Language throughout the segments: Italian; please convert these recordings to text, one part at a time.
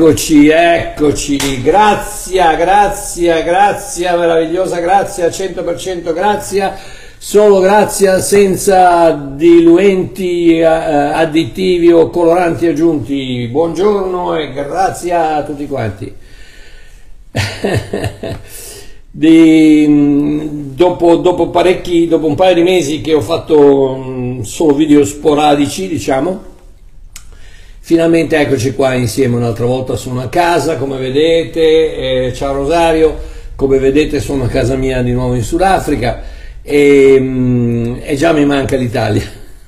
Eccoci, eccoci, grazie, grazie, grazie, meravigliosa grazia, 100% grazie, solo grazie senza diluenti, eh, additivi o coloranti aggiunti. Buongiorno e grazie a tutti quanti. di, dopo, dopo, parecchi, dopo un paio di mesi che ho fatto mm, solo video sporadici, diciamo, finalmente eccoci qua insieme un'altra volta sono a casa, come vedete, eh, ciao Rosario, come vedete sono a casa mia di nuovo in Sudafrica e, mm, e già mi manca l'Italia.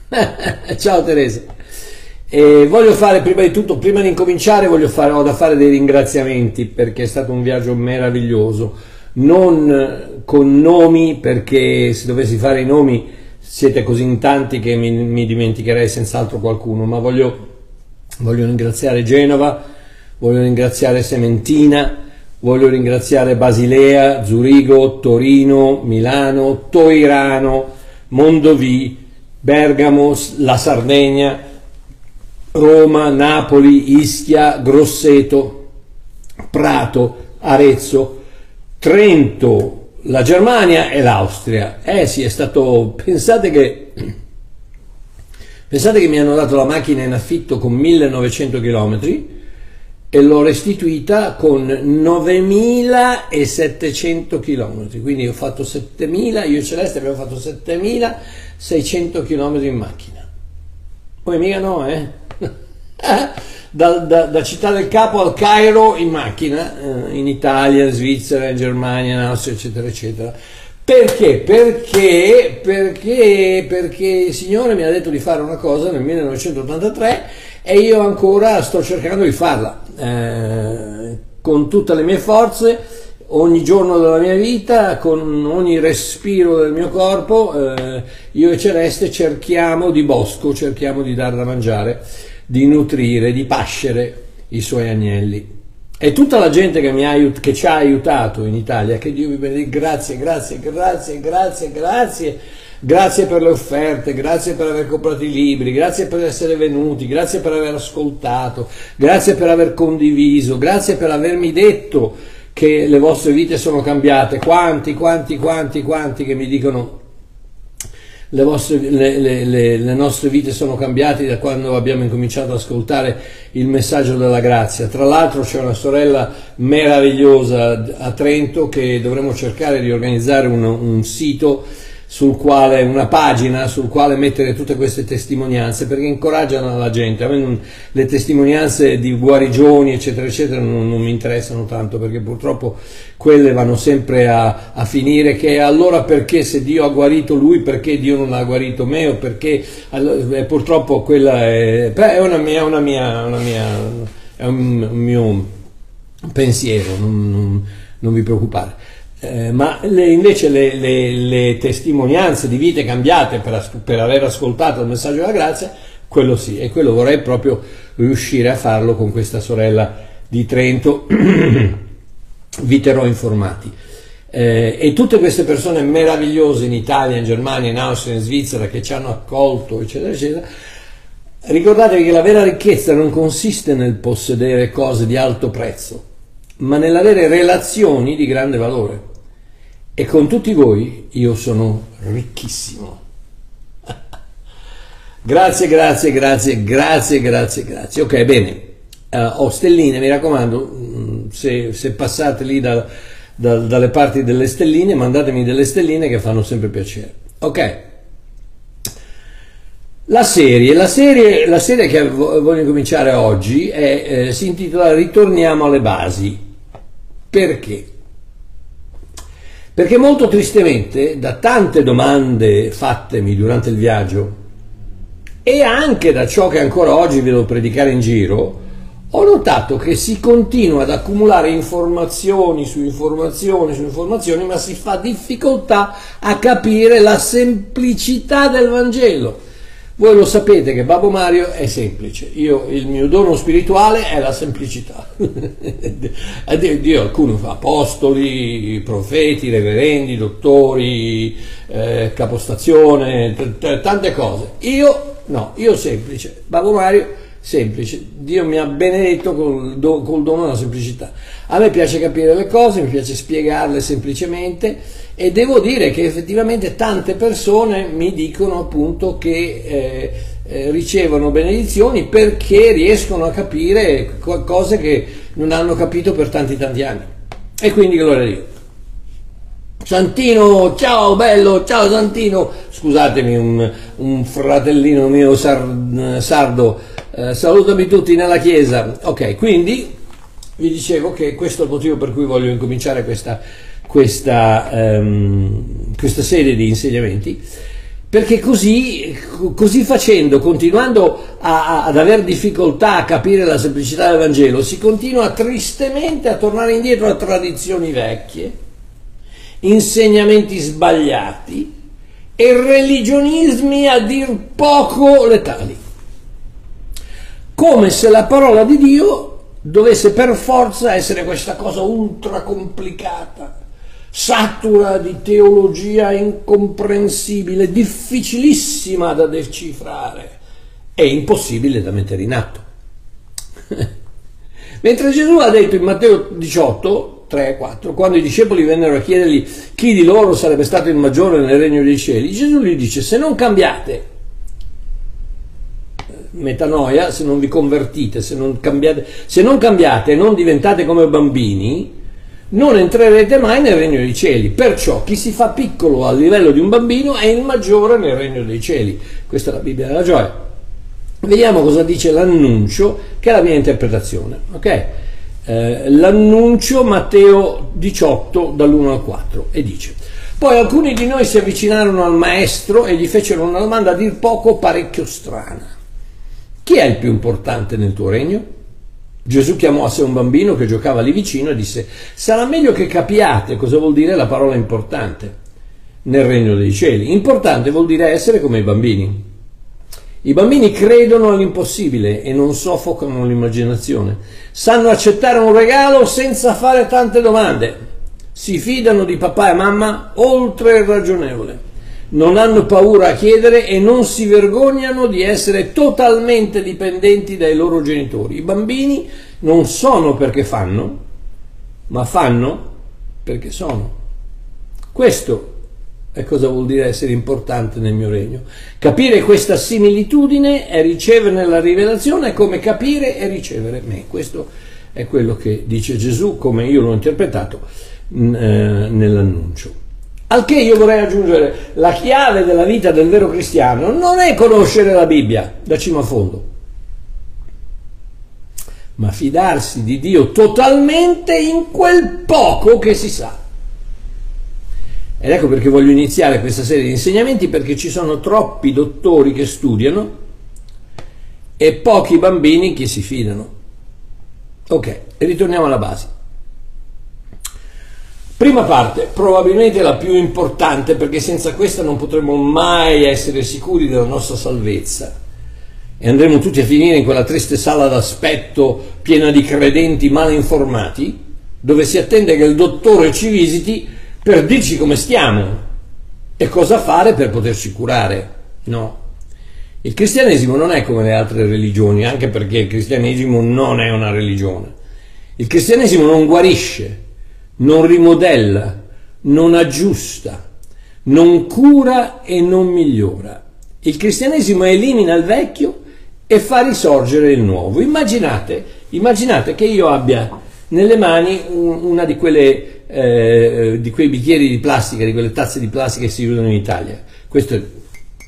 ciao Teresa. E voglio fare prima di tutto, prima di incominciare, fare, ho da fare dei ringraziamenti perché è stato un viaggio meraviglioso non con nomi perché se dovessi fare i nomi siete così in tanti che mi, mi dimenticherei senz'altro qualcuno, ma voglio, voglio ringraziare Genova, voglio ringraziare Sementina, voglio ringraziare Basilea, Zurigo, Torino, Milano, Toirano, Mondovì, Bergamo, la Sardegna, Roma, Napoli, Ischia, Grosseto, Prato, Arezzo, Trento, la Germania e l'Austria. Eh sì, è stato... Pensate che... Pensate che mi hanno dato la macchina in affitto con 1900 km e l'ho restituita con 9700 km. Quindi ho fatto 7000, io e Celeste abbiamo fatto 7600 km in macchina. Poi mica no, eh? da, da, da, Città del Capo al Cairo in macchina, eh, in Italia, in Svizzera, in Germania, in Austria, eccetera, eccetera. Perché? Perché, perché, perché il Signore mi ha detto di fare una cosa nel 1983 e io ancora sto cercando di farla eh, con tutte le mie forze, ogni giorno della mia vita, con ogni respiro del mio corpo, eh, io e Celeste cerchiamo di bosco, cerchiamo di dar da mangiare di nutrire, di pascere i suoi agnelli. E tutta la gente che, mi ha, che ci ha aiutato in Italia, che Dio vi benedica, grazie, grazie, grazie, grazie, grazie. Grazie per le offerte, grazie per aver comprato i libri, grazie per essere venuti, grazie per aver ascoltato, grazie per aver condiviso, grazie per avermi detto che le vostre vite sono cambiate. Quanti, quanti, quanti, quanti che mi dicono le, vostre, le, le, le, nostre vite sono cambiate da quando abbiamo incominciato ad ascoltare il messaggio della grazia. Tra l'altro c'è una sorella meravigliosa a Trento che dovremmo cercare di organizzare un, un sito sul quale, una pagina sul quale mettere tutte queste testimonianze perché incoraggiano la gente. A me non, le testimonianze di guarigioni, eccetera, eccetera, non, non, mi interessano tanto perché purtroppo quelle vanno sempre a, a, finire che allora perché se Dio ha guarito lui, perché Dio non ha guarito me o perché allora, purtroppo quella è, è, una mia, una mia, una mia, è un, un mio pensiero, non, non, vi preoccupare. Eh, ma le, invece le, le, le, testimonianze di vite cambiate per, per, aver ascoltato il messaggio della grazia, quello sì, e quello vorrei proprio riuscire a farlo con questa sorella di Trento, vi terrò informati. Eh, e tutte queste persone meravigliose in Italia, in Germania, in Austria, in Svizzera che ci hanno accolto, eccetera, eccetera, ricordatevi che la vera ricchezza non consiste nel possedere cose di alto prezzo, ma nell'avere relazioni di grande valore e con tutti voi io sono ricchissimo. grazie, grazie, grazie, grazie, grazie, grazie. Ok, bene. Uh, ho stelline, mi raccomando, mm, se, se passate lì da, da, dalle parti delle stelline, mandatemi delle stelline che fanno sempre piacere. Ok. La serie, la serie, la serie che voglio cominciare oggi è, eh, si intitola Ritorniamo alle basi. Perché? Perché molto tristemente, da tante domande fattemi durante il viaggio e anche da ciò che ancora oggi vedo predicare in giro, ho notato che si continua ad accumulare informazioni su informazioni su informazioni, ma si fa difficoltà a capire la semplicità del Vangelo. Voi lo sapete che Babbo Mario è semplice, Io, il mio dono spirituale è la semplicità. Dio alcuni apostoli, profeti, reverendi, dottori, eh, capostazione, t- t- tante cose. Io no, io semplice. Babbo Mario semplice. Dio mi ha benedetto col, do, col dono della semplicità. A me piace capire le cose, mi piace spiegarle semplicemente e devo dire che effettivamente tante persone mi dicono appunto che eh, eh, ricevono benedizioni perché riescono a capire cose che non hanno capito per tanti tanti anni. E quindi gloria a Dio. Santino, ciao bello, ciao Santino, scusatemi un, un fratellino mio sar, sardo, eh, salutami tutti nella chiesa. Ok, quindi vi dicevo che questo è il motivo per cui voglio incominciare questa, questa, um, questa serie di insegnamenti perché così, così facendo, continuando a, ad avere difficoltà a capire la semplicità del Vangelo, si continua tristemente a tornare indietro a tradizioni vecchie, insegnamenti sbagliati e religionismi a dir poco letali. Come se la parola di Dio dovesse per forza essere questa cosa ultra complicata, satura di teologia incomprensibile, difficilissima da decifrare e impossibile da mettere in atto. Mentre Gesù ha detto in Matteo 18, 3 e 4, quando i discepoli vennero a chiedergli chi di loro sarebbe stato il maggiore nel regno dei cieli, Gesù gli dice se non cambiate, metanoia, se non vi convertite, se non cambiate, se non cambiate e non diventate come bambini, non entrerete mai nel regno dei cieli. Perciò chi si fa piccolo a livello di un bambino è il maggiore nel regno dei cieli. Questa è la Bibbia della gioia. Vediamo cosa dice l'annuncio, che è la mia interpretazione. Okay? Eh, l'annuncio Matteo 18 dall'1 al 4 e dice poi alcuni di noi si avvicinarono al maestro e gli fecero una domanda a dir poco parecchio strana. Chi è il più importante nel tuo regno? Gesù chiamò a sé un bambino che giocava lì vicino e disse, sarà meglio che capiate cosa vuol dire la parola importante nel regno dei cieli. Importante vuol dire essere come i bambini. I bambini credono all'impossibile e non soffocano l'immaginazione. Sanno accettare un regalo senza fare tante domande. Si fidano di papà e mamma oltre il ragionevole non hanno paura a chiedere e non si vergognano di essere totalmente dipendenti dai loro genitori. I bambini non sono perché fanno, ma fanno perché sono. Questo è cosa vuol dire essere importante nel mio regno. Capire questa similitudine e ricevere la rivelazione è come capire e ricevere me. Questo è quello che dice Gesù, come io l'ho interpretato eh, nell'annuncio. Al che io vorrei aggiungere, la chiave della vita del vero cristiano non è conoscere la Bibbia da cima a fondo, ma fidarsi di Dio totalmente in quel poco che si sa. Ed ecco perché voglio iniziare questa serie di insegnamenti, perché ci sono troppi dottori che studiano e pochi bambini che si fidano. Ok, ritorniamo alla base. Prima parte, probabilmente la più importante perché senza questa non potremo mai essere sicuri della nostra salvezza e andremo tutti a finire in quella triste sala d'aspetto piena di credenti mal informati dove si attende che il dottore ci visiti per dirci come stiamo e cosa fare per poterci curare. No. Il cristianesimo non è come le altre religioni, anche perché il cristianesimo non è una religione. Il cristianesimo non guarisce, non rimodella, non aggiusta, non cura e non migliora. Il cristianesimo elimina il vecchio e fa risorgere il nuovo. Immaginate, immaginate che io abbia nelle mani una di, quelle, eh, di quei bicchieri di plastica, di quelle tazze di plastica che si usano in Italia. Questo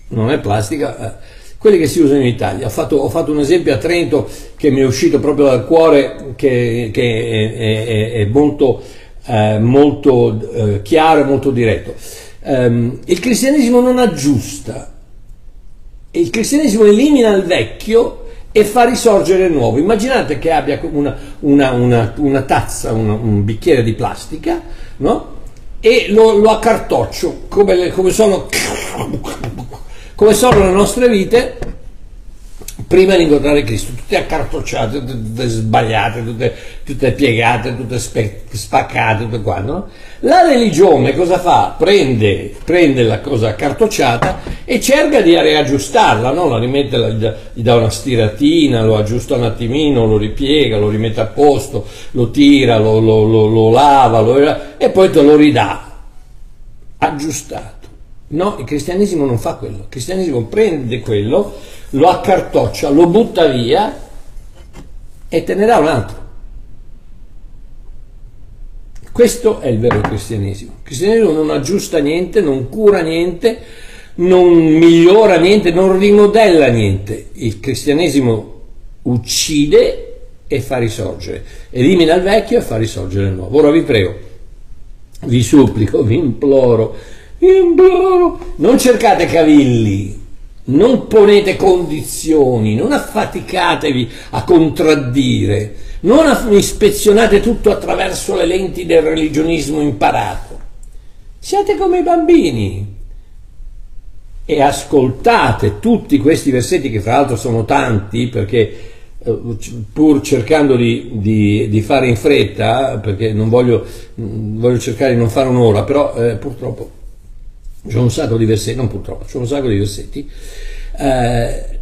non è plastica, eh, quelli che si usano in Italia. Ho fatto, ho fatto, un esempio a Trento che mi è uscito proprio dal cuore, che, che è, è, è molto eh, molto eh, chiaro e molto diretto. Um, il cristianesimo non aggiusta, il cristianesimo elimina il vecchio e fa risorgere il nuovo. Immaginate che abbia una, una, una, una tazza, un bicchiere di plastica, no? e lo, lo accartoccio come, come, sono, come sono le nostre vite prima di incontrare Cristo, tutte accartocciate, tutte, sbagliate, tutte, tutte, piegate, tutte spe, spaccate, tutte quanto. No? La religione cosa fa? Prende, prende la cosa accartocciata e cerca di reaggiustarla, no? la rimette, gli dà una stiratina, lo aggiusta un attimino, lo ripiega, lo rimette a posto, lo tira, lo, lo, lo, lo lava e poi te lo ridà aggiustato. No, il cristianesimo non fa quello, il cristianesimo prende quello, lo accartoccia, lo butta via e te ne dà un altro. Questo è il vero cristianesimo. Il cristianesimo non aggiusta niente, non cura niente, non migliora niente, non rimodella niente. Il cristianesimo uccide e fa risorgere, elimina il vecchio e fa risorgere il nuovo. Ora vi prego, vi supplico, vi imploro, non cercate cavilli, non ponete condizioni, non affaticatevi a contraddire, non ispezionate tutto attraverso le lenti del religionismo imparato. Siate come i bambini. E ascoltate tutti questi versetti che fra l'altro sono tanti perché eh, pur cercando di, di, di, fare in fretta perché voglio, voglio cercare di non fare un'ora però eh, purtroppo c'è un sacco di versetti non purtroppo c'è un sacco di versetti eh,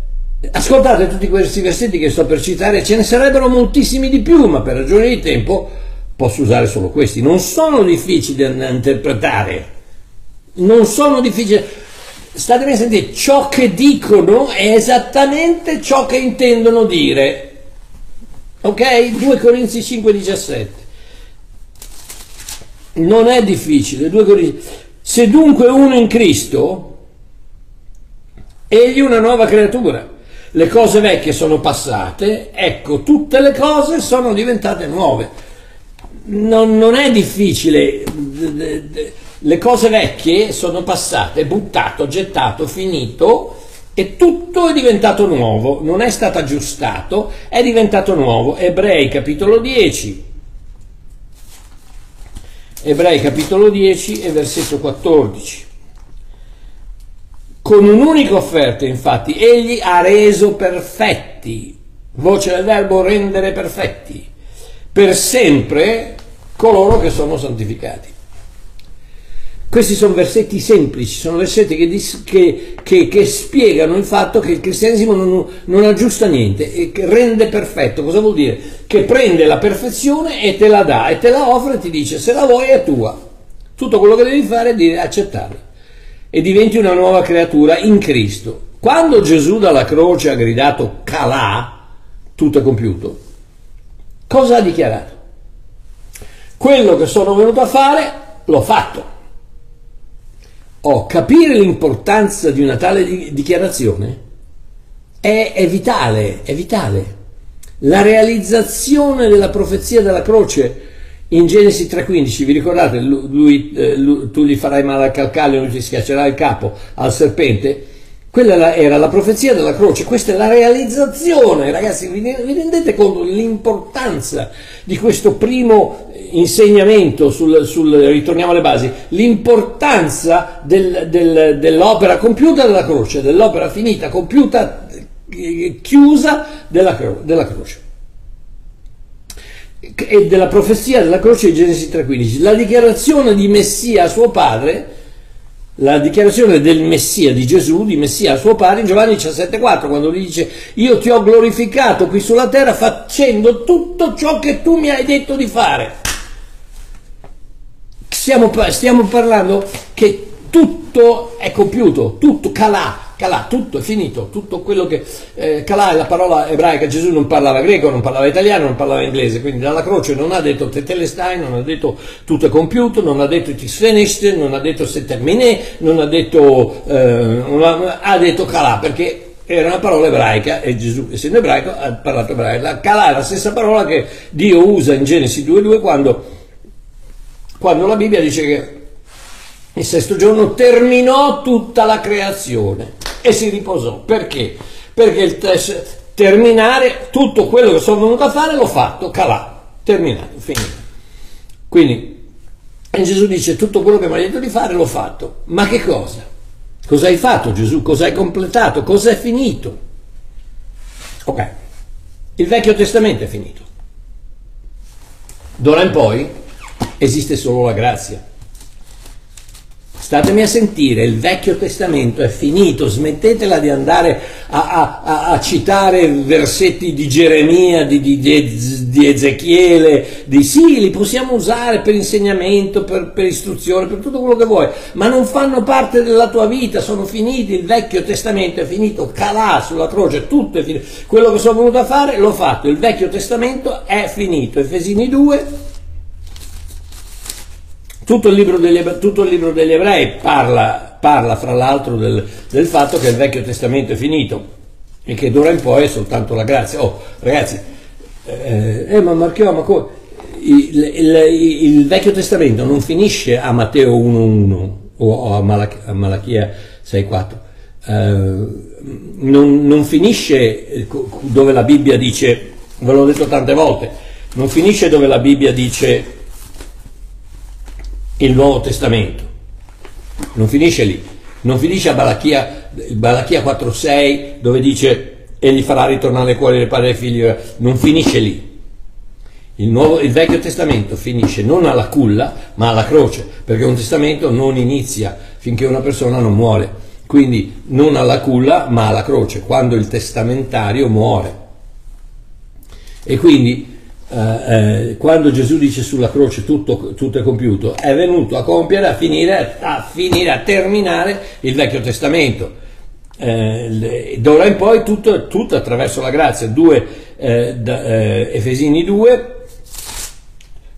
Ascoltate tutti questi versetti che sto per citare, ce ne sarebbero moltissimi di più, ma per ragioni di tempo posso usare solo questi. Non sono difficili da interpretare, non sono difficili. Statemi a sentire, ciò che dicono è esattamente ciò che intendono dire. Ok? 2 Corinzi 5, 17. Non è difficile. 2 Corinzi. Se dunque uno in Cristo, egli è una nuova creatura le cose vecchie sono passate, ecco, tutte le cose sono diventate nuove. Non, non è difficile, le cose vecchie sono passate, buttato, gettato, finito e tutto è diventato nuovo, non è stato aggiustato, è diventato nuovo. Ebrei capitolo 10. Ebrei capitolo 10 e versetto 14. Con un'unica offerta, infatti, egli ha reso perfetti, voce del verbo rendere perfetti, per sempre coloro che sono santificati. Questi sono versetti semplici, sono versetti che, che, che, che spiegano il fatto che il cristianesimo non, non, aggiusta niente e rende perfetto. Cosa vuol dire? Che prende la perfezione e te la dà e te la offre e ti dice se la vuoi è tua. Tutto quello che devi fare è di accettarla e diventi una nuova creatura in Cristo. Quando Gesù dalla croce ha gridato calà, tutto è compiuto, cosa ha dichiarato? Quello che sono venuto a fare, l'ho fatto. Oh, capire l'importanza di una tale dichiarazione è, è vitale, è vitale. La realizzazione della profezia della croce in Genesi 3.15, vi ricordate, lui, eh, lui, tu gli farai male al calcaglio, lui ti schiaccerà il capo al serpente? Quella era la profezia della croce, questa è la realizzazione, ragazzi, vi, rendete conto dell'importanza di questo primo insegnamento sul, sul ritorniamo alle basi, l'importanza del, del, dell'opera compiuta della croce, dell'opera finita, compiuta, eh, chiusa della, della croce. E della profezia della croce di Genesi 3.15. La dichiarazione di Messia a suo padre, la dichiarazione del Messia di Gesù, di Messia a suo padre, in Giovanni 17.4, quando gli dice io ti ho glorificato qui sulla terra facendo tutto ciò che tu mi hai detto di fare. Stiamo, stiamo parlando che tutto è compiuto, tutto calà, Calà, tutto è finito, tutto quello che... Eh, Calà è la parola ebraica, Gesù non parlava greco, non parlava italiano, non parlava inglese, quindi dalla croce non ha detto te telestai, non ha detto tutto è compiuto, non ha detto it is finished, non ha detto se terminé, non ha detto... Eh, ha, ha detto Calà, perché era una parola ebraica e Gesù, essendo ebraico, ha parlato ebraico. La Calà è la stessa parola che Dio usa in Genesi 2.2 quando, quando la Bibbia dice che il sesto giorno terminò tutta la creazione e si riposò. Perché? Perché il test, terminare tutto quello che sono venuto a fare l'ho fatto, calà, terminato, finito. Quindi Gesù dice tutto quello che mi ha detto di fare l'ho fatto. Ma che cosa? Cosa hai fatto Gesù? Cosa hai completato? Cosa è finito? Ok, il Vecchio Testamento è finito. D'ora in poi esiste solo la grazia statemi a sentire, il Vecchio Testamento è finito, smettetela di andare a, a, a citare versetti di Geremia, di, di, di, Ezechiele, di sì, li possiamo usare per insegnamento, per, per istruzione, per tutto quello che vuoi, ma non fanno parte della tua vita, sono finiti, il Vecchio Testamento è finito, calà sulla croce, tutto è finito, quello che sono venuto a fare l'ho fatto, il Vecchio Testamento è finito, Efesini 2 tutto il libro degli, il libro degli ebrei parla, parla fra l'altro del, del, fatto che il Vecchio Testamento è finito e che d'ora in poi è soltanto la grazia. Oh, ragazzi, eh, eh ma Marchio, ma come? Il, il, il, Vecchio Testamento non finisce a Matteo 1.1 o a, Malach, a Malachia 6.4. Eh, non, non finisce dove la Bibbia dice, ve l'ho detto tante volte, non finisce dove la Bibbia dice il Nuovo Testamento. Non finisce lì, non finisce a Balachia, Balachia 4.6 dove dice egli farà ritornare il cuore del padre e figli, non finisce lì. Il, nuovo, il, Vecchio Testamento finisce non alla culla ma alla croce, perché un testamento non inizia finché una persona non muore. Quindi non alla culla ma alla croce, quando il testamentario muore. E quindi eh, eh, quando Gesù dice sulla croce tutto, tutto, è compiuto, è venuto a compiere, a finire, a finire, a terminare il Vecchio Testamento. Eh, d'ora in poi tutto, tutto, attraverso la grazia. Due, eh, da, eh, Efesini 2,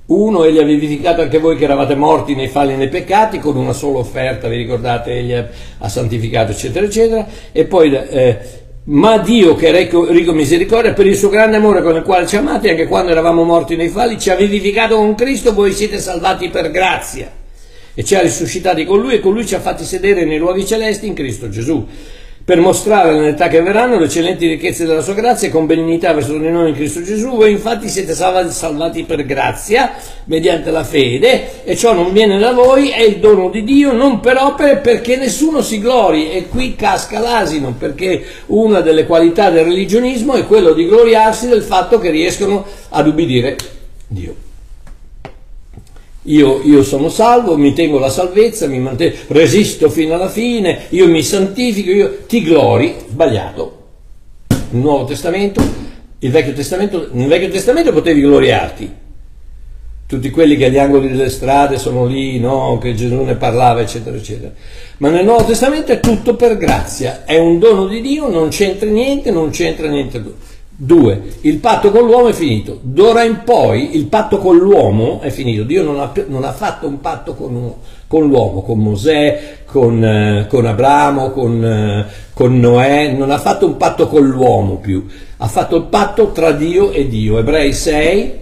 uno, egli ha vivificato anche voi che eravate morti nei falli e nei peccati, con una sola offerta, vi ricordate, egli ha santificato, eccetera, eccetera. E poi eh, ma Dio che è ricco, misericordia per il suo grande amore con il quale ci amate anche quando eravamo morti nei falli ci ha vivificato con Cristo voi siete salvati per grazia. E ci ha risuscitati con lui e con lui ci ha fatti sedere nei luoghi celesti in Cristo Gesù per mostrare nell'età che verranno le eccellenti ricchezze della sua grazia e con benignità verso di noi in Cristo Gesù. Voi infatti siete salvati per grazia, mediante la fede, e ciò non viene da voi, è il dono di Dio, non per opere perché nessuno si glori. E qui casca l'asino, perché una delle qualità del religionismo è quello di gloriarsi del fatto che riescono ad ubbidire Dio. Io, io, sono salvo, mi tengo la salvezza, mi mantengo, resisto fino alla fine, io mi santifico, io ti glori, sbagliato. Il Nuovo Testamento, il Vecchio Testamento, nel Vecchio Testamento potevi gloriarti. Tutti quelli che agli angoli delle strade sono lì, no, che Gesù ne parlava, eccetera, eccetera. Ma nel Nuovo Testamento è tutto per grazia, è un dono di Dio, non c'entra niente, non c'entra niente. Due, il patto con l'uomo è finito. D'ora in poi il patto con l'uomo è finito. Dio non ha, non ha fatto un patto con, con, l'uomo, con Mosè, con, eh, con Abramo, con, eh, con, Noè, non ha fatto un patto con l'uomo più. Ha fatto il patto tra Dio e Dio. Ebrei 6,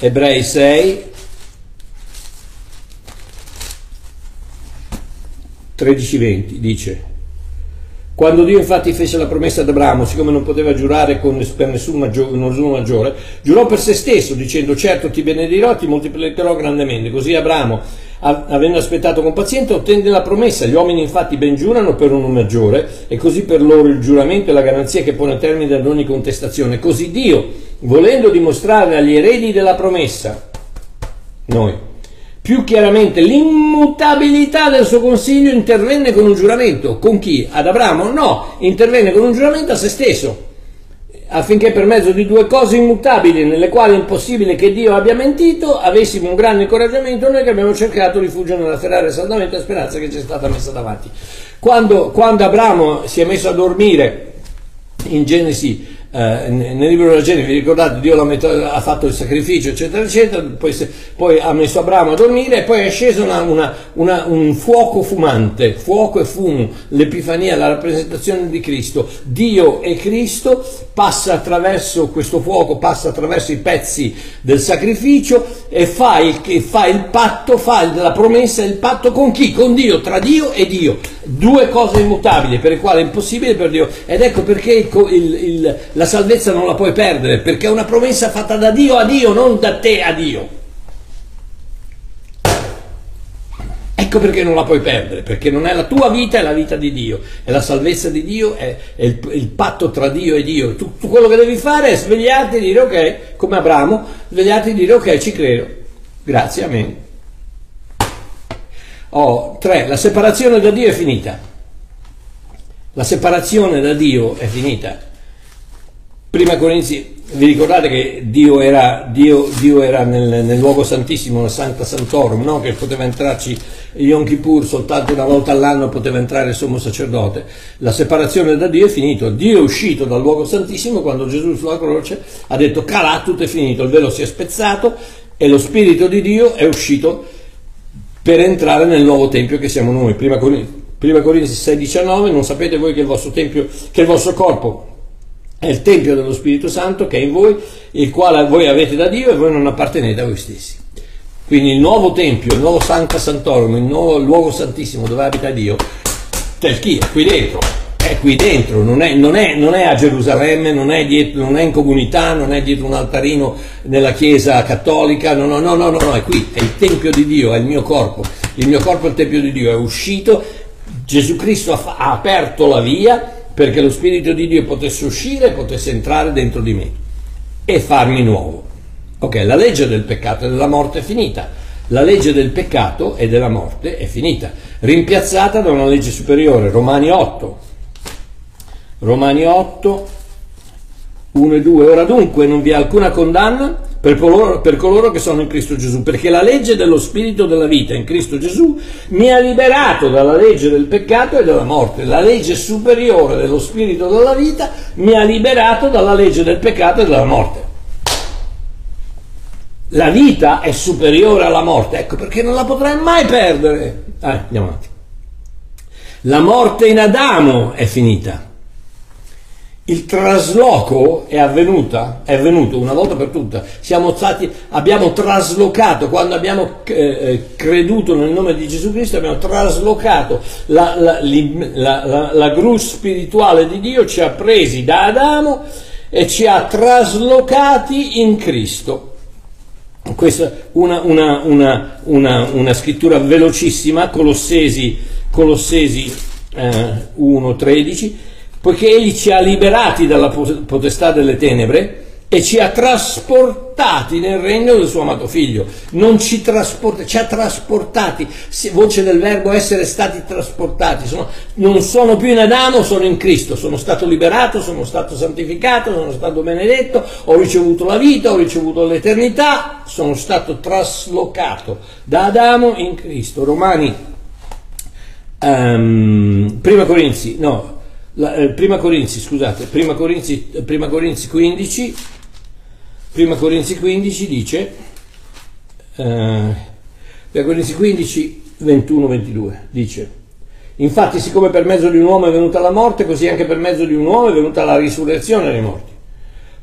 Ebrei 6, 13-20 dice quando Dio infatti fece la promessa ad Abramo, siccome non poteva giurare per nessun, maggiore, nessun maggiore, giurò per se stesso, dicendo certo ti benedirò ti moltiplicherò grandemente. Così Abramo, avendo aspettato con pazienza, ottenne la promessa. Gli uomini infatti ben giurano per uno maggiore, e così per loro il giuramento è la garanzia che pone termine ad ogni contestazione. Così Dio, volendo dimostrare agli eredi della promessa, noi, più chiaramente l'immutabilità del suo consiglio intervenne con un giuramento. Con chi? Ad Abramo? No, intervenne con un giuramento a se stesso, affinché per mezzo di due cose immutabili, nelle quali è impossibile che Dio abbia mentito, avessimo un grande incoraggiamento noi che abbiamo cercato rifugio nell'afferrare saldamente la speranza che ci è stata messa davanti. Quando, quando Abramo si è messo a dormire in Genesi eh, nel libro della Genesi, vi ricordate, Dio metto, ha fatto il sacrificio, eccetera, eccetera, poi, se, poi, ha messo Abramo a dormire e poi è sceso una, una, una, un fuoco fumante, fuoco e fumo, l'Epifania, la rappresentazione di Cristo. Dio e Cristo passa attraverso questo fuoco, passa attraverso i pezzi del sacrificio e fa il, fa il patto, fa la promessa il patto con chi? Con Dio, tra Dio e Dio. Due cose immutabili per le quali è impossibile per Dio. Ed ecco perché il, il, il, la salvezza non la puoi perdere, perché è una promessa fatta da Dio a Dio, non da te a Dio. Ecco perché non la puoi perdere, perché non è la tua vita, è la vita di Dio, è la salvezza di Dio, è, è il, il, patto tra Dio e Dio. Tu, tu, quello che devi fare è svegliarti e dire ok, come Abramo, svegliarti e dire ok, ci credo, grazie, amen. Oh, tre, la separazione da Dio è finita. La separazione da Dio è finita. Prima Corinzi vi ricordate che Dio era, Dio, Dio era nel, nel, luogo santissimo, nel Santa Santorum, no? che poteva entrarci Yom Kippur soltanto una volta all'anno poteva entrare il sommo sacerdote. La separazione da Dio è finita. Dio è uscito dal luogo santissimo quando Gesù sulla croce ha detto calà, tutto è finito, il velo si è spezzato e lo Spirito di Dio è uscito per entrare nel nuovo Tempio che siamo noi. Prima Corinzi, 6,19, non sapete voi che il vostro Tempio, che il vostro corpo è il Tempio dello Spirito Santo che è in voi, il quale voi avete da Dio e voi non appartenete a voi stessi. Quindi il nuovo Tempio, il nuovo Santa Santorum, il nuovo luogo santissimo dove abita Dio, è qui, dentro, è qui dentro, non è, non è, non è a Gerusalemme, non è, dietro, non è, in comunità, non è dietro un altarino nella chiesa cattolica, no, no, no, no, no, no, è qui, è il Tempio di Dio, è il mio corpo, il mio corpo è il Tempio di Dio, è uscito, Gesù Cristo ha, ha aperto la via, perché lo Spirito di Dio potesse uscire potesse entrare dentro di me e farmi nuovo. Ok, la legge del peccato e della morte è finita. La legge del peccato e della morte è finita, rimpiazzata da una legge superiore, Romani 8. Romani 8, 1 e 2. Ora dunque non vi è alcuna condanna per coloro, per coloro, che sono in Cristo Gesù, perché la legge dello Spirito della vita in Cristo Gesù mi ha liberato dalla legge del peccato e della morte. La legge superiore dello Spirito della vita mi ha liberato dalla legge del peccato e della morte. La vita è superiore alla morte, ecco perché non la potrai mai perdere. Eh, andiamo avanti. La morte in Adamo è finita il trasloco è avvenuta, è avvenuto una volta per tutte. Stati, abbiamo traslocato, quando abbiamo eh, eh, creduto nel nome di Gesù Cristo, abbiamo traslocato la, la, la, la, la gru spirituale di Dio, ci ha presi da Adamo e ci ha traslocati in Cristo. Questa è una, una, una, una, scrittura velocissima, Colossesi, Colossesi eh, 1.13 poiché Egli ci ha liberati dalla potestà delle tenebre e ci ha trasportati nel regno del suo amato figlio. Non ci trasporta, ci ha trasportati, voce del verbo essere stati trasportati. Sono, non sono più in Adamo, sono in Cristo. Sono stato liberato, sono stato santificato, sono stato benedetto, ho ricevuto la vita, ho ricevuto l'eternità, sono stato traslocato da Adamo in Cristo. Romani, um, prima Corinzi, no, la, eh, prima Corinzi, scusate, prima Corinzi, prima Corinzi 15, prima Corinzi 15 dice, eh, prima Corinzi 15, 21-22, dice, infatti siccome per mezzo di un uomo è venuta la morte, così anche per mezzo di un uomo è venuta la risurrezione dei morti,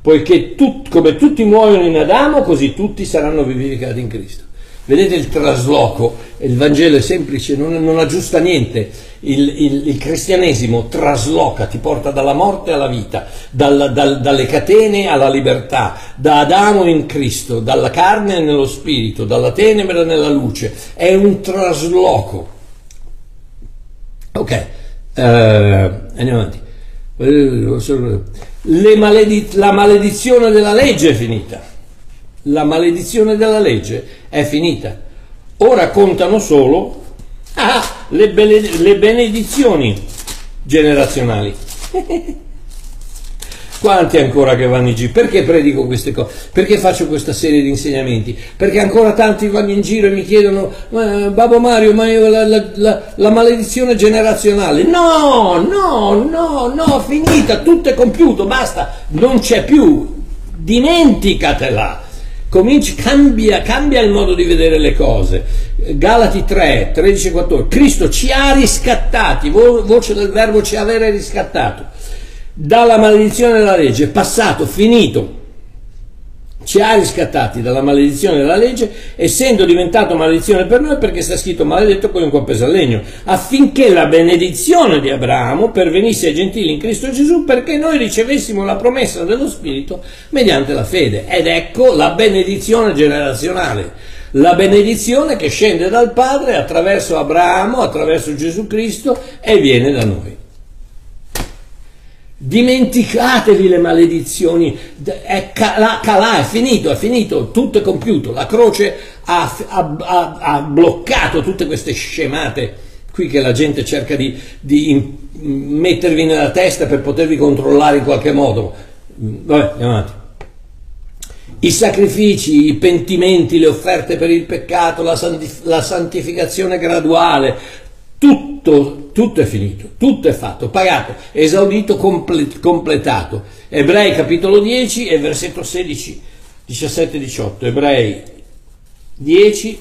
poiché tut, come tutti muoiono in Adamo, così tutti saranno vivificati in Cristo. Vedete il trasloco, il Vangelo è semplice, non, non aggiusta niente, il, il, il, cristianesimo trasloca, ti porta dalla morte alla vita, dal, dal, dalle catene alla libertà, da Adamo in Cristo, dalla carne nello spirito, dalla tenebra nella luce, è un trasloco. Ok, uh, andiamo avanti. Maledi- la maledizione della legge è finita la maledizione della legge è finita. Ora contano solo ah, le, bene, le benedizioni generazionali. Quanti ancora che vanno in giro? Perché predico queste cose? Perché faccio questa serie di insegnamenti? Perché ancora tanti vanno in giro e mi chiedono, Babbo Mario, ma io la, la, la, la, maledizione generazionale? No, no, no, no, finita, tutto è compiuto, basta, non c'è più, dimenticatela cominci, cambia, cambia il modo di vedere le cose. Galati 3, 13 e 14. Cristo ci ha riscattati, voce del verbo ci avere riscattato, dalla maledizione della legge, passato, finito ci ha riscattati dalla maledizione della legge, essendo diventato maledizione per noi perché sta scritto maledetto qualunque appeso al legno, affinché la benedizione di Abramo pervenisse ai gentili in Cristo Gesù perché noi ricevessimo la promessa dello Spirito mediante la fede. Ed ecco la benedizione generazionale, la benedizione che scende dal Padre attraverso Abramo, attraverso Gesù Cristo e viene da noi. Dimenticatevi le maledizioni, è calà, calà, è finito, è finito, tutto è compiuto. La croce ha, ha, ha, ha bloccato tutte queste scemate qui che la gente cerca di, di mettervi nella testa per potervi controllare in qualche modo. Vabbè, andiamo avanti. I sacrifici, i pentimenti, le offerte per il peccato, la, la santificazione graduale, tutto, tutto è finito, tutto è fatto, pagato, esaudito, completato. Ebrei capitolo 10 e versetto 16, 17 18. Ebrei 10.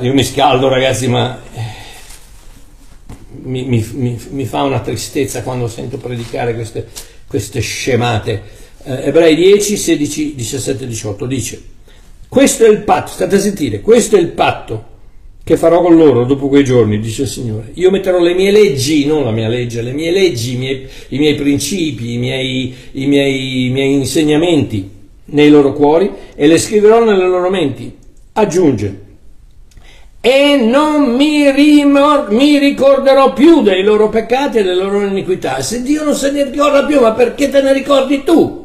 Io mi scaldo ragazzi, ma eh, mi, mi, mi, fa una tristezza quando sento predicare queste, queste scemate eh, Ebrei 10, 16, 17, 18 dice, questo è il patto, state a sentire, questo è il patto che farò con loro dopo quei giorni, dice il Signore. Io metterò le mie leggi, non la mia legge, le mie leggi, i miei, i miei principi, i miei, i, miei, i miei insegnamenti nei loro cuori e le scriverò nelle loro menti. Aggiunge, e non mi, rimor- mi, ricorderò più dei loro peccati e delle loro iniquità. Se Dio non se ne ricorda più, ma perché te ne ricordi tu?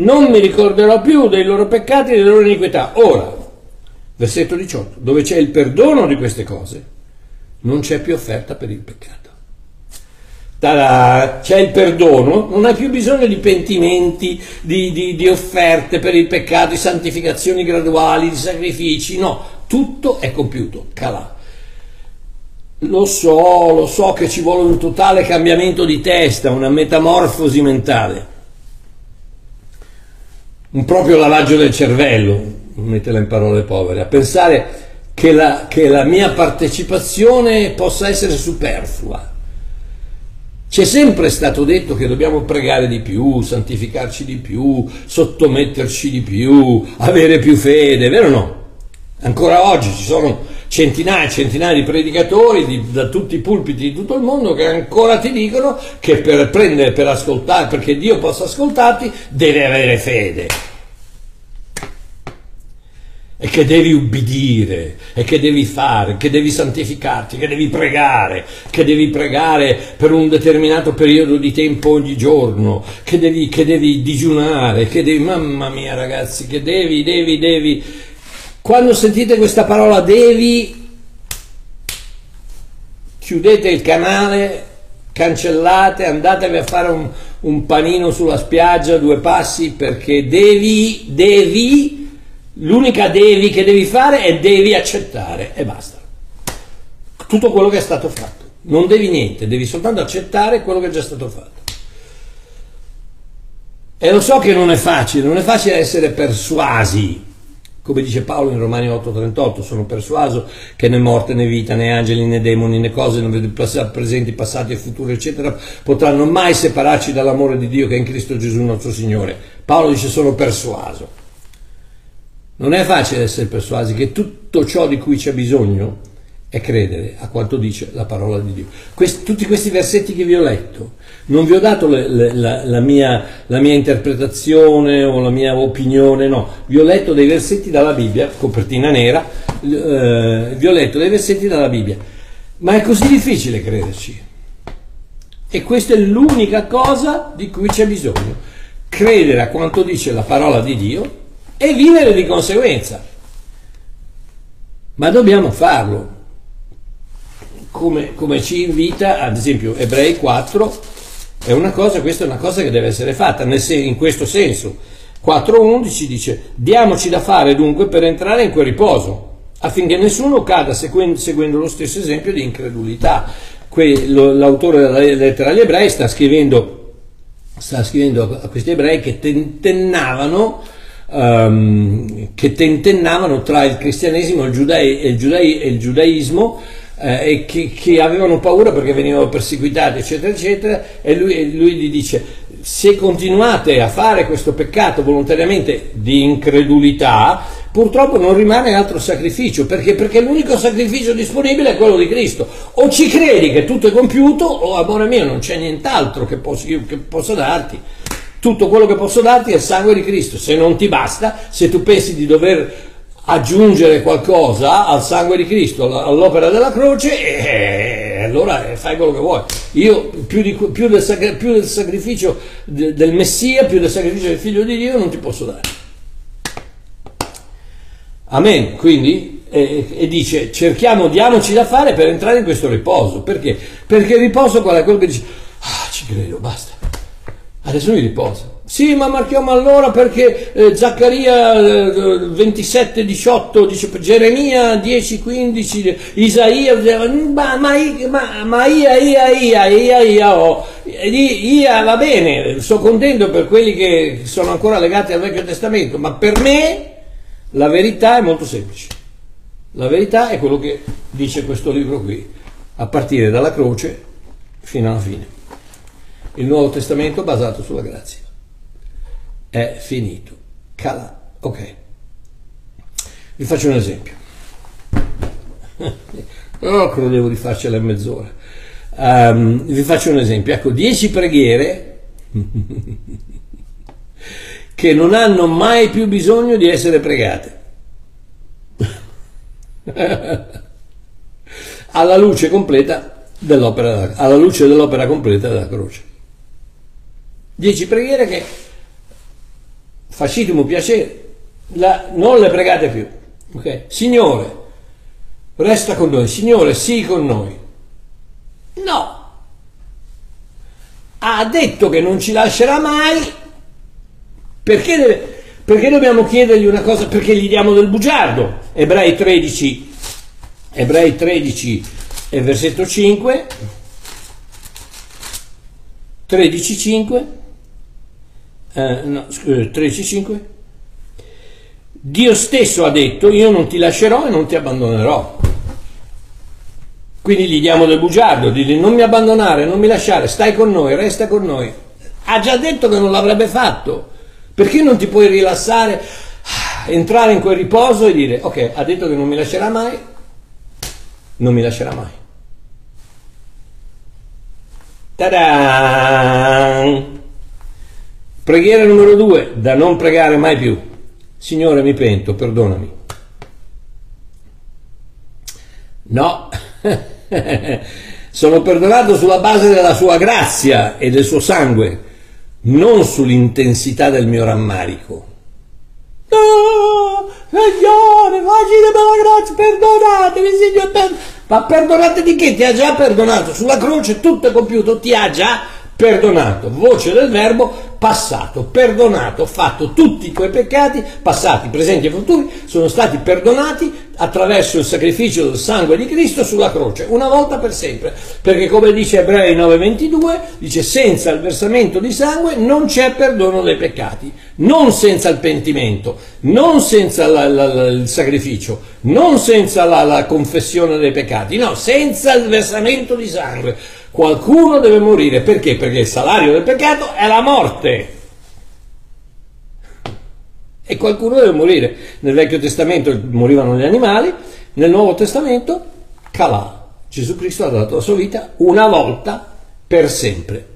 Non mi ricorderò più dei loro peccati e delle loro iniquità. Ora, versetto 18, dove c'è il perdono di queste cose, non c'è più offerta per il peccato. Ta-da! C'è il perdono, non hai più bisogno di pentimenti, di, di, di offerte per il peccato, di santificazioni graduali, di sacrifici, no, tutto è compiuto, calà. Lo so, lo so che ci vuole un totale cambiamento di testa, una metamorfosi mentale un proprio lavaggio del cervello, metterla in parole povere, a pensare che la, che la mia partecipazione possa essere superflua. C'è sempre stato detto che dobbiamo pregare di più, santificarci di più, sottometterci di più, avere più fede, vero o no? Ancora oggi ci sono centinaia e centinaia di predicatori di, da tutti i pulpiti di tutto il mondo che ancora ti dicono che per prendere, per ascoltare, perché Dio possa ascoltarti, deve avere fede. E che devi ubbidire, e che devi fare, che devi santificarti, che devi pregare, che devi pregare per un determinato periodo di tempo ogni giorno, che devi, che devi digiunare, che devi, mamma mia ragazzi, che devi, devi, devi quando sentite questa parola devi, chiudete il canale, cancellate, andatevi a fare un, un panino sulla spiaggia, due passi, perché devi, devi, l'unica devi che devi fare è devi accettare e basta. Tutto quello che è stato fatto. Non devi niente, devi soltanto accettare quello che è già stato fatto. E lo so che non è facile, non è facile essere persuasi come dice Paolo in Romani 8:38, sono persuaso che né morte né vita, né angeli né demoni né cose presenti, passati e futuri, eccetera, potranno mai separarci dall'amore di Dio che è in Cristo Gesù nostro Signore. Paolo dice sono persuaso. Non è facile essere persuasi che tutto ciò di cui c'è bisogno è credere a quanto dice la parola di Dio. Questi, tutti questi versetti che vi ho letto, non vi ho dato le, le, la, la, mia, la, mia, interpretazione o la mia opinione, no, vi ho letto dei versetti dalla Bibbia, copertina nera, eh, vi ho letto dei versetti dalla Bibbia, ma è così difficile crederci. E questa è l'unica cosa di cui c'è bisogno, credere a quanto dice la parola di Dio e vivere di conseguenza. Ma dobbiamo farlo come, come ci invita, ad esempio, Ebrei 4, è una cosa, questa è una cosa che deve essere fatta, in questo senso. 4.11 dice, diamoci da fare dunque per entrare in quel riposo, affinché nessuno cada seguendo, lo stesso esempio di incredulità. L'autore della lettera agli ebrei sta scrivendo, sta scrivendo a questi ebrei che tentennavano, um, che tentennavano tra il cristianesimo il giudai, il, giudai, e il giudaismo eh, e che, che, avevano paura perché venivano perseguitati, eccetera, eccetera, e lui, e lui gli dice, se continuate a fare questo peccato volontariamente di incredulità, purtroppo non rimane altro sacrificio, perché? perché l'unico sacrificio disponibile è quello di Cristo. O ci credi che tutto è compiuto, o amore mio non c'è nient'altro che posso, che posso darti. Tutto quello che posso darti è il sangue di Cristo. Se non ti basta, se tu pensi di dover aggiungere qualcosa al sangue di Cristo, all'opera della croce, e allora fai quello che vuoi. Io più, di, più, del, più del, sacrificio del Messia, più del sacrificio del Figlio di Dio non ti posso dare. Amen. Quindi, e, e, dice, cerchiamo, diamoci da fare per entrare in questo riposo. Perché? Perché il riposo qual è quello che dice, ah, ci credo, basta. Adesso mi riposo. Sì, ma marchiamo allora perché eh, Zaccaria eh, 27, 18, dice, Geremia 10, 15, Isaia, ma, ma, ma, ma ia, ia, ia, ia, ia, oh. ia, va bene, sono contento per quelli che sono ancora legati al Vecchio Testamento, ma per me la verità è molto semplice. La verità è quello che dice questo libro qui, a partire dalla croce fino alla fine. Il Nuovo Testamento basato sulla grazia è finito. Cala. Ok. Vi faccio un esempio. Oh, credevo di farcela in mezz'ora. Um, vi faccio un esempio. Ecco, 10 preghiere che non hanno mai più bisogno di essere pregate. alla luce completa dell'opera, alla luce dell'opera completa della croce. 10 preghiere che facitemi un piacere, la, non le pregate più. Okay? Signore, resta con noi. Signore, sii con noi. No. Ha detto che non ci lascerà mai. Perché, deve, perché dobbiamo chiedergli una cosa? Perché gli diamo del bugiardo. Ebrei 13, Ebrei 13 e versetto 5. 13, 5 eh, no, 13.5 Dio stesso ha detto io non ti lascerò e non ti abbandonerò. Quindi gli diamo del bugiardo digli non mi abbandonare, non mi lasciare stai con noi, resta con noi. Ha già detto che non l'avrebbe fatto. Perché non ti puoi rilassare entrare in quel riposo e dire ok, ha detto che non mi lascerà mai non mi lascerà mai. Ta-da! Preghiera numero due, da non pregare mai più. Signore, mi pento, perdonami. No, sono perdonato sulla base della sua grazia e del suo sangue, non sull'intensità del mio rammarico. No, Signore, facile per la grazia, perdonatemi, Signore, per... ma perdonate di che? Ti ha già perdonato, sulla croce tutto è compiuto, ti ha già perdonato, voce del verbo passato, perdonato, fatto tutti i tuoi peccati, passati, presenti e futuri, sono stati perdonati attraverso il sacrificio del sangue di Cristo sulla croce, una volta per sempre, perché come dice Ebrei 9:22, dice senza il versamento di sangue non c'è perdono dei peccati, non senza il pentimento, non senza la, la, la, il sacrificio, non senza la confessione dei peccati, no, senza il versamento di sangue. Qualcuno deve morire perché? Perché il salario del peccato è la morte. E qualcuno deve morire. Nel Vecchio Testamento morivano gli animali, nel Nuovo Testamento calà. Gesù Cristo ha dato la sua vita una volta per sempre.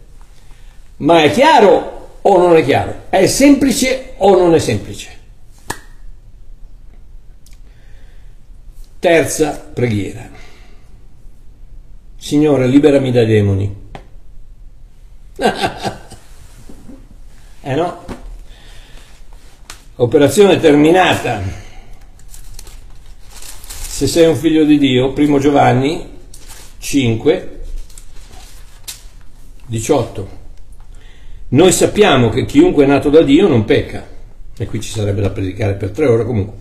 Ma è chiaro o non è chiaro? È semplice o non è semplice? Terza preghiera. Signore, liberami dai demoni. eh no? Operazione terminata. Se sei un figlio di Dio, primo Giovanni 5, 18. Noi sappiamo che chiunque è nato da Dio non pecca. E qui ci sarebbe da predicare per tre ore comunque.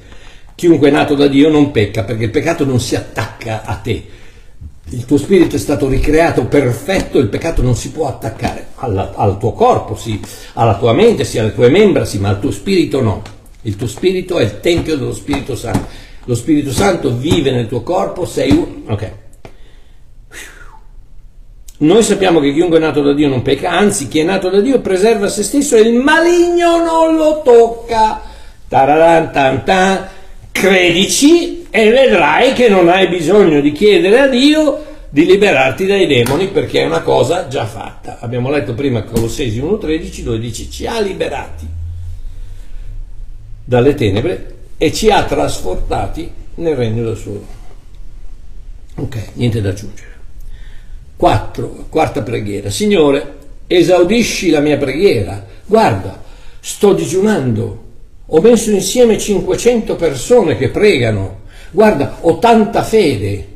Chiunque è nato da Dio non pecca perché il peccato non si attacca a te il tuo spirito è stato ricreato perfetto, il peccato non si può attaccare alla, al tuo corpo, sì, alla tua mente, sì, alle tue membra, sì, ma al tuo spirito no. Il tuo spirito è il tempio dello Spirito Santo. Lo Spirito Santo vive nel tuo corpo, sei un... Ok. Noi sappiamo che chiunque è nato da Dio non pecca, anzi chi è nato da Dio preserva se stesso e il maligno non lo tocca. Tararan, tan, tan. Credici e vedrai che non hai bisogno di chiedere a Dio di liberarti dai demoni perché è una cosa già fatta. Abbiamo letto prima Colossesi 1.13 dove dice ci ha liberati dalle tenebre e ci ha trasportati nel regno del suo. Ok, niente da aggiungere. 4. Quarta preghiera. Signore, esaudisci la mia preghiera. Guarda, sto digiunando. Ho messo insieme 500 persone che pregano. Guarda, ho tanta fede.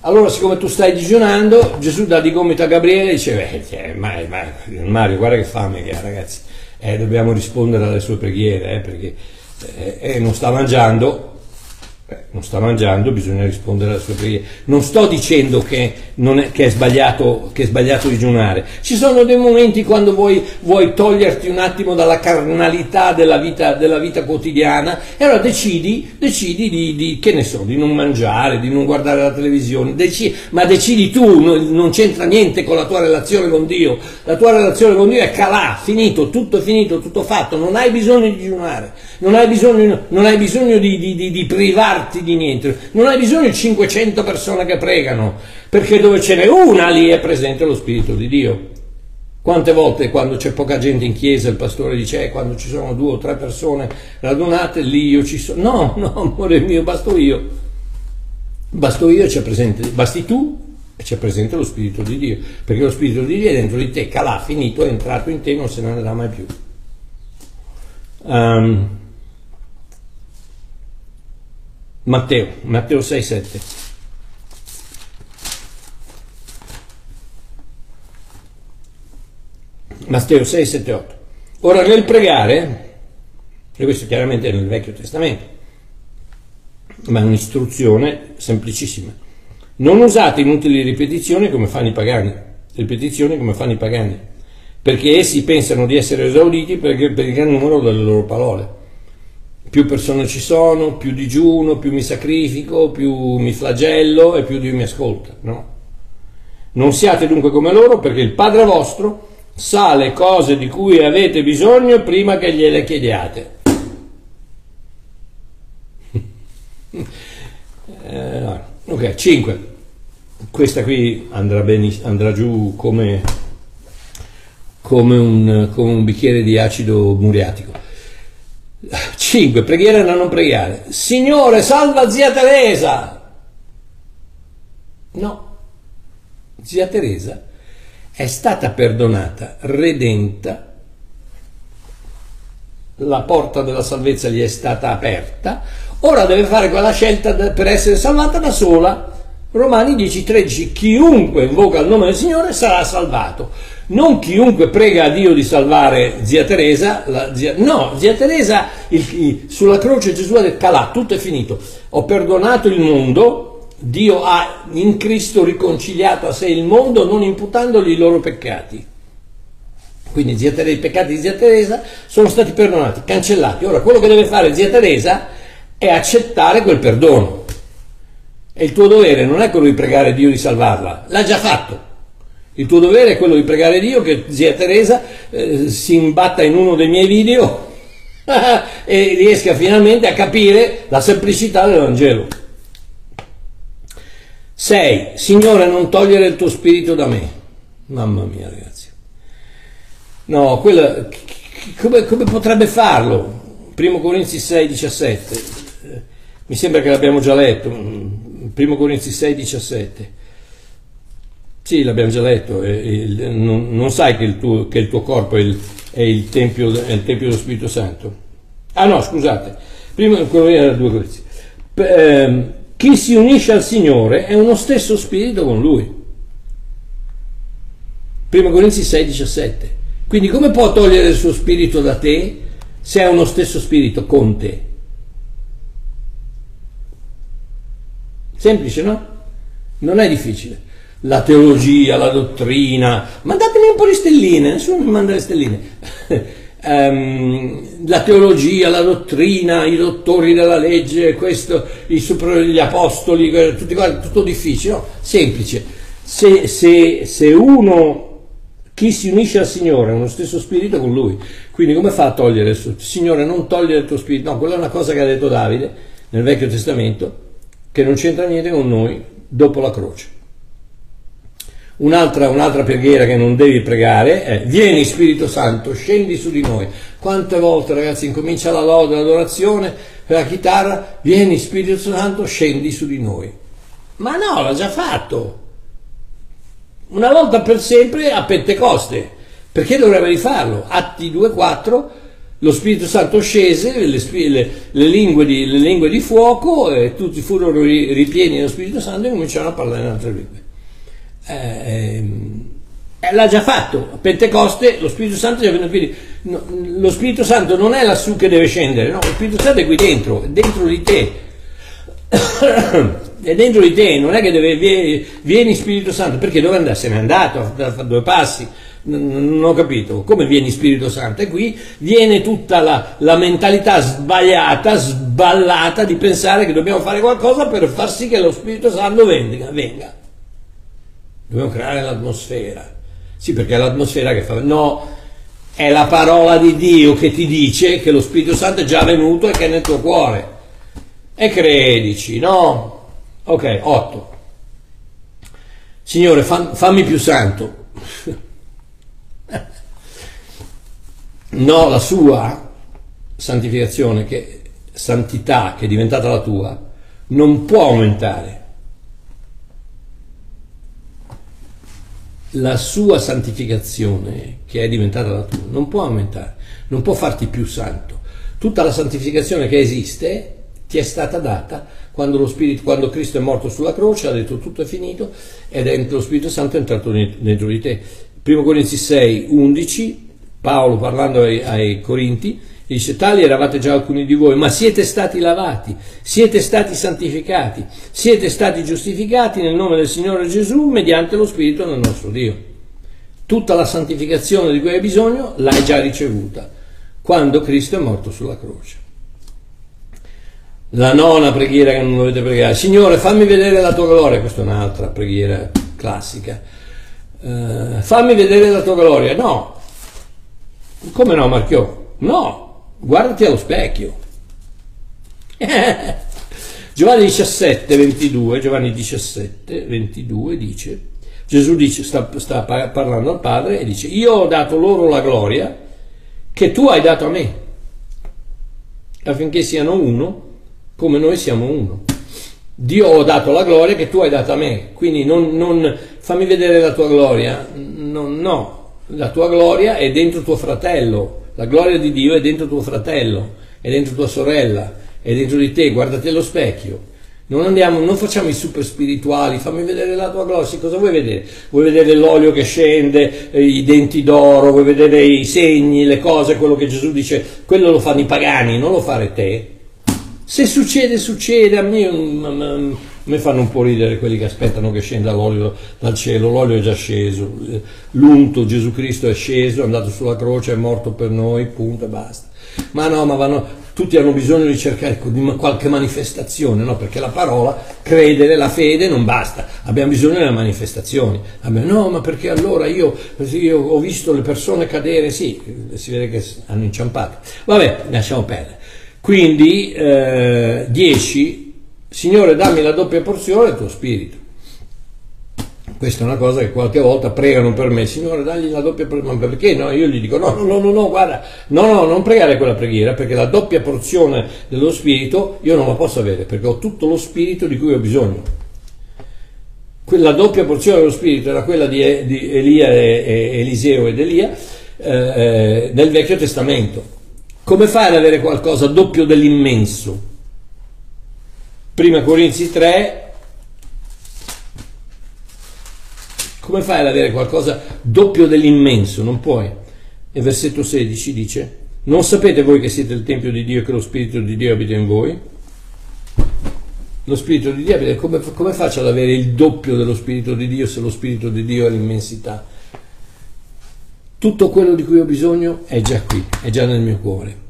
Allora, siccome tu stai digiunando, Gesù dà di gomito a Gabriele e dice, beh, Mario, guarda che fame che ha, ragazzi. Eh, dobbiamo rispondere alle sue preghiere, eh, perché eh, eh non sta mangiando, Beh, non sta mangiando, bisogna rispondere alle sue preghiere. Non sto dicendo che, è, che, è sbagliato, che, è, sbagliato, digiunare. Ci sono dei momenti quando vuoi, vuoi toglierti un attimo dalla carnalità della vita, della vita quotidiana e allora decidi, decidi di, di, che ne so, di non mangiare, di non guardare la televisione, decidi, ma decidi tu, non, non, c'entra niente con la tua relazione con Dio. La tua relazione con Dio è calà, finito, tutto finito, tutto fatto, non hai bisogno di digiunare, non hai bisogno, non hai bisogno di, di, di privare privarti di niente, non hai bisogno di 500 persone che pregano, perché dove ce n'è una lì è presente lo Spirito di Dio. Quante volte quando c'è poca gente in chiesa il pastore dice eh, quando ci sono due o tre persone radunate lì io ci sono. No, no, amore mio, basto io. Basto io e c'è presente, basti tu e c'è presente lo Spirito di Dio, perché lo Spirito di Dio è dentro di te, calà, finito, è entrato in te, non se ne andrà mai più. Um, Matteo, Matteo 6, 7. Matteo 6, 7, 8. Ora nel pregare, e questo chiaramente è nel Vecchio Testamento, ma è un'istruzione semplicissima. Non usate inutili ripetizioni come fanno i pagani, ripetizioni come fanno i pagani, perché essi pensano di essere esauditi per il gran numero delle loro parole più persone ci sono, più digiuno, più mi sacrifico, più mi flagello e più Dio mi ascolta. No. Non siate dunque come loro perché il Padre vostro sa le cose di cui avete bisogno prima che gliele chiediate. eh, ok, 5. Questa qui andrà, bene, andrà giù come, come, un, come un bicchiere di acido muriatico. 5. Preghiera da non pregare. Signore, salva zia Teresa. No, zia Teresa è stata perdonata, redenta, la porta della salvezza gli è stata aperta, ora deve fare quella scelta per essere salvata da sola. Romani 10:13 chiunque invoca il nome del Signore sarà salvato non chiunque prega a Dio di salvare zia Teresa, zia, no, zia Teresa il, sulla croce Gesù ha detto calà, tutto è finito, ho perdonato il mondo, Dio ha in Cristo riconciliato a sé il mondo non imputandogli i loro peccati. Quindi zia Teresa, i peccati di zia Teresa sono stati perdonati, cancellati. Ora quello che deve fare zia Teresa è accettare quel perdono. E il tuo dovere non è quello di pregare Dio di salvarla, l'ha già fatto. Il tuo dovere è quello di pregare Dio che zia Teresa eh, si imbatta in uno dei miei video e riesca finalmente a capire la semplicità del Vangelo. 6. Signore, non togliere il tuo spirito da me. Mamma mia, ragazzi. No, quella, come, come potrebbe farlo? 1 Corinzi 6, 17. Mi sembra che l'abbiamo già letto. 1 Corinzi 6, 17 sì, l'abbiamo già letto, il, non, sai che il, tuo, che il tuo corpo è il, è, il tempio, è il, tempio, dello Spirito Santo. Ah no, scusate, prima era due Corinzi. Eh, chi si unisce al Signore è uno stesso spirito con Lui. Prima Corinzi 6, 17. Quindi come può togliere il suo spirito da te se è uno stesso spirito con te? Semplice, no? Non è difficile la teologia, la dottrina, mandatemi un po' di stelline, nessuno mi manda le stelline. um, la teologia, la dottrina, i dottori della legge, questo, i super, gli apostoli, tutti quanti, tutto difficile, no? Semplice. Se, se, se uno, chi si unisce al Signore, ha uno stesso spirito con Lui, quindi come fa a togliere il suo? Signore, non togliere il tuo spirito. No, quella è una cosa che ha detto Davide nel Vecchio Testamento, che non c'entra niente con noi dopo la croce. Un'altra, un'altra, preghiera che non devi pregare è vieni Spirito Santo, scendi su di noi. Quante volte ragazzi incomincia la lode, l'adorazione, la chitarra, vieni Spirito Santo, scendi su di noi. Ma no, l'ha già fatto. Una volta per sempre a Pentecoste. Perché dovrebbe rifarlo? Atti 2.4, lo Spirito Santo scese, le, le, le, lingue, di, le lingue di fuoco, e tutti furono ripieni dello Spirito Santo e cominciarono a parlare in altre lingue. Eh, eh, l'ha già fatto, a Pentecoste lo Spirito Santo è venuto qui. No, lo Spirito Santo non è lassù che deve scendere, no, lo Spirito Santo è qui dentro, è dentro di te. è dentro di te, non è che deve, vieni, vieni Spirito Santo, perché dove andare? Se n'è andato, a fare due passi, non ho capito, come vieni Spirito Santo? E qui viene tutta la, la, mentalità sbagliata, sballata di pensare che dobbiamo fare qualcosa per far sì che lo Spirito Santo venga. venga. Dobbiamo creare l'atmosfera. Sì, perché è l'atmosfera che fa... No, è la parola di Dio che ti dice che lo Spirito Santo è già venuto e che è nel tuo cuore. E credici, no? Ok, 8. Signore, fammi più santo. no, la sua santificazione, che, santità che è diventata la tua, non può aumentare la sua santificazione, che è diventata la tua, non può aumentare, non può farti più santo. Tutta la santificazione che esiste ti è stata data quando, Spirito, quando Cristo è morto sulla croce, ha detto tutto è finito ed è, lo Spirito Santo è entrato dentro di te. 1 Corinzi 6, 11, Paolo parlando ai, ai Corinti, Dice, tali eravate già alcuni di voi, ma siete stati lavati, siete stati santificati, siete stati giustificati nel nome del Signore Gesù mediante lo Spirito del nostro Dio. Tutta la santificazione di cui hai bisogno l'hai già ricevuta quando Cristo è morto sulla croce. La nona preghiera che non dovete pregare, Signore fammi vedere la tua gloria, questa è un'altra preghiera classica. Uh, fammi vedere la tua gloria, no. Come no, Marchiò? No, guardati allo specchio. Giovanni 17, 22, Giovanni 17, 22 dice, Gesù dice, sta, sta parlando al Padre e dice, io ho dato loro la gloria che tu hai dato a me, affinché siano uno come noi siamo uno. Dio ho dato la gloria che tu hai dato a me, quindi non, non fammi vedere la tua gloria, no, no, la tua gloria è dentro tuo fratello, la gloria di Dio è dentro tuo fratello, è dentro tua sorella, è dentro di te, guardati allo specchio. Non, andiamo, non facciamo i super spirituali, fammi vedere la tua gloria, cosa vuoi vedere? Vuoi vedere l'olio che scende, eh, i denti d'oro, vuoi vedere i segni, le cose, quello che Gesù dice, quello lo fanno i pagani, non lo fare te. Se succede, succede, a me mi fanno un po' ridere quelli che aspettano che scenda l'olio dal cielo, l'olio è già sceso, l'unto Gesù Cristo è sceso, è andato sulla croce, è morto per noi, punto e basta. Ma no, ma vanno, tutti hanno bisogno di cercare di qualche manifestazione, no? perché la parola, credere, la fede non basta, abbiamo bisogno delle manifestazioni. No, ma perché allora io, io ho visto le persone cadere, sì, si vede che hanno inciampato. Vabbè, lasciamo perdere. Quindi 10 eh, Signore dammi la doppia porzione del tuo spirito. Questa è una cosa che qualche volta pregano per me, Signore dagli la doppia porzione, ma perché no? Io gli dico no, no, no, no, no, guarda, no, no, non pregare quella preghiera perché la doppia porzione dello spirito io non la posso avere perché ho tutto lo spirito di cui ho bisogno. Quella doppia porzione dello spirito era quella di, Elia e, Eliseo ed Elia eh, eh, nel Vecchio Testamento. Come fai ad avere qualcosa doppio dell'immenso? Prima Corinzi 3, come fai ad avere qualcosa doppio dell'immenso? Non puoi. E versetto 16 dice, non sapete voi che siete il Tempio di Dio e che lo Spirito di Dio abita in voi? Lo Spirito di Dio abita, come, come faccio ad avere il doppio dello Spirito di Dio se lo Spirito di Dio è l'immensità? Tutto quello di cui ho bisogno è già qui, è già nel mio cuore.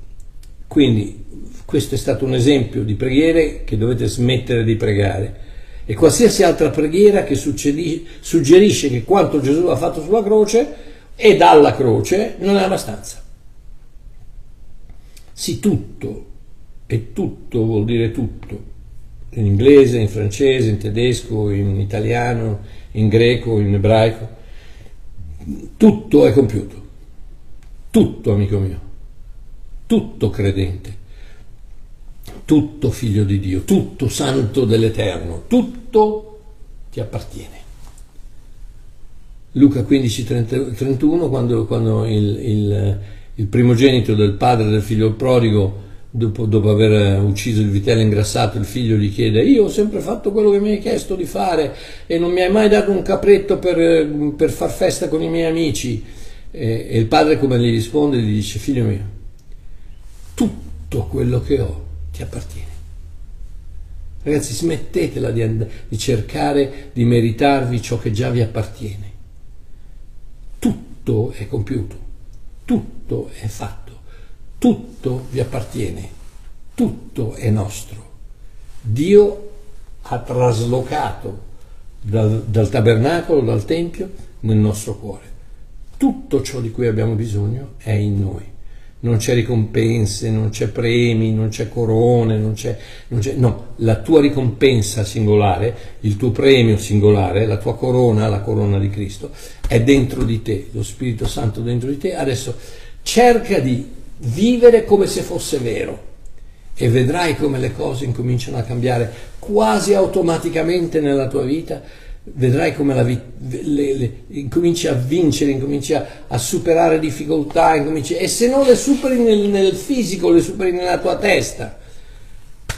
Quindi questo è stato un esempio di preghiere che dovete smettere di pregare. E qualsiasi altra preghiera che suggerisce che quanto Gesù ha fatto sulla croce e dalla croce non è abbastanza. Sì, tutto, e tutto vuol dire tutto, in inglese, in francese, in tedesco, in italiano, in greco, in ebraico. Tutto è compiuto. Tutto, amico mio. Tutto credente. Tutto figlio di Dio. Tutto santo dell'Eterno. Tutto ti appartiene. Luca 15, 30, 31, quando, quando il, il, il, primogenito del padre del figlio prodigo, dopo, dopo, aver ucciso il vitello ingrassato, il figlio gli chiede, io ho sempre fatto quello che mi hai chiesto di fare e non mi hai mai dato un capretto per, per far festa con i miei amici. E, e il padre come gli risponde? Gli dice, figlio mio, tutto quello che ho ti appartiene. Ragazzi, smettetela di, di cercare di meritarvi ciò che già vi appartiene tutto è compiuto, tutto è fatto, tutto vi appartiene, tutto è nostro. Dio ha traslocato dal, dal tabernacolo, dal Tempio, nel nostro cuore. Tutto ciò di cui abbiamo bisogno è in noi non c'è ricompense, non c'è premi, non c'è corone, non c'è, non c'è, no, la tua ricompensa singolare, il tuo premio singolare, la tua corona, la corona di Cristo, è dentro di te, lo Spirito Santo dentro di te. Adesso cerca di vivere come se fosse vero e vedrai come le cose incominciano a cambiare quasi automaticamente nella tua vita vedrai come la, le, le, incominci a vincere, incominci a, a superare difficoltà, incominci, e se non le superi nel, nel fisico, le superi nella tua testa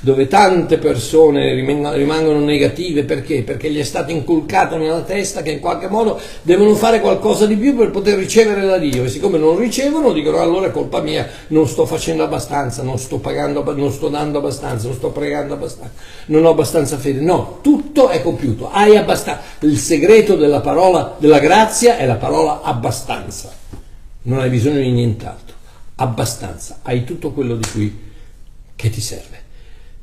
dove tante persone rimangono negative perché? Perché gli è stato inculcato nella testa che in qualche modo devono fare qualcosa di più per poter ricevere da Dio e siccome non ricevono dicono allora è colpa mia, non sto facendo abbastanza, non sto pagando, non sto dando abbastanza, non sto pregando abbastanza, non ho abbastanza fede. No, tutto è compiuto, hai abbastanza. Il segreto della parola della grazia è la parola abbastanza. Non hai bisogno di nient'altro. Abbastanza, hai tutto quello di cui che ti serve.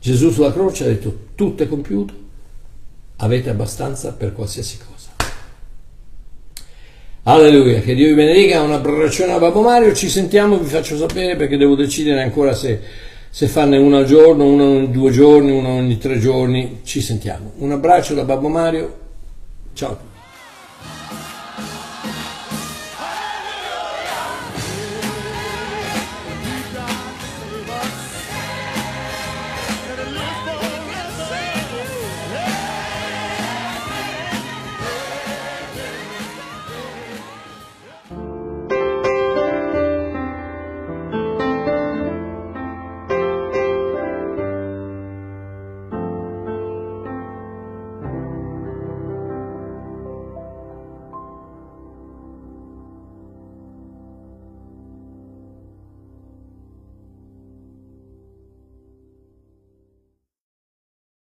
Gesù sulla croce ha detto tutto è compiuto, avete abbastanza per qualsiasi cosa. Alleluia, che Dio vi benedica, un abbraccione a Babbo Mario, ci sentiamo, vi faccio sapere perché devo decidere ancora se, se farne uno al giorno, uno ogni due giorni, uno ogni tre giorni, ci sentiamo. Un abbraccio da Babbo Mario, ciao a tutti.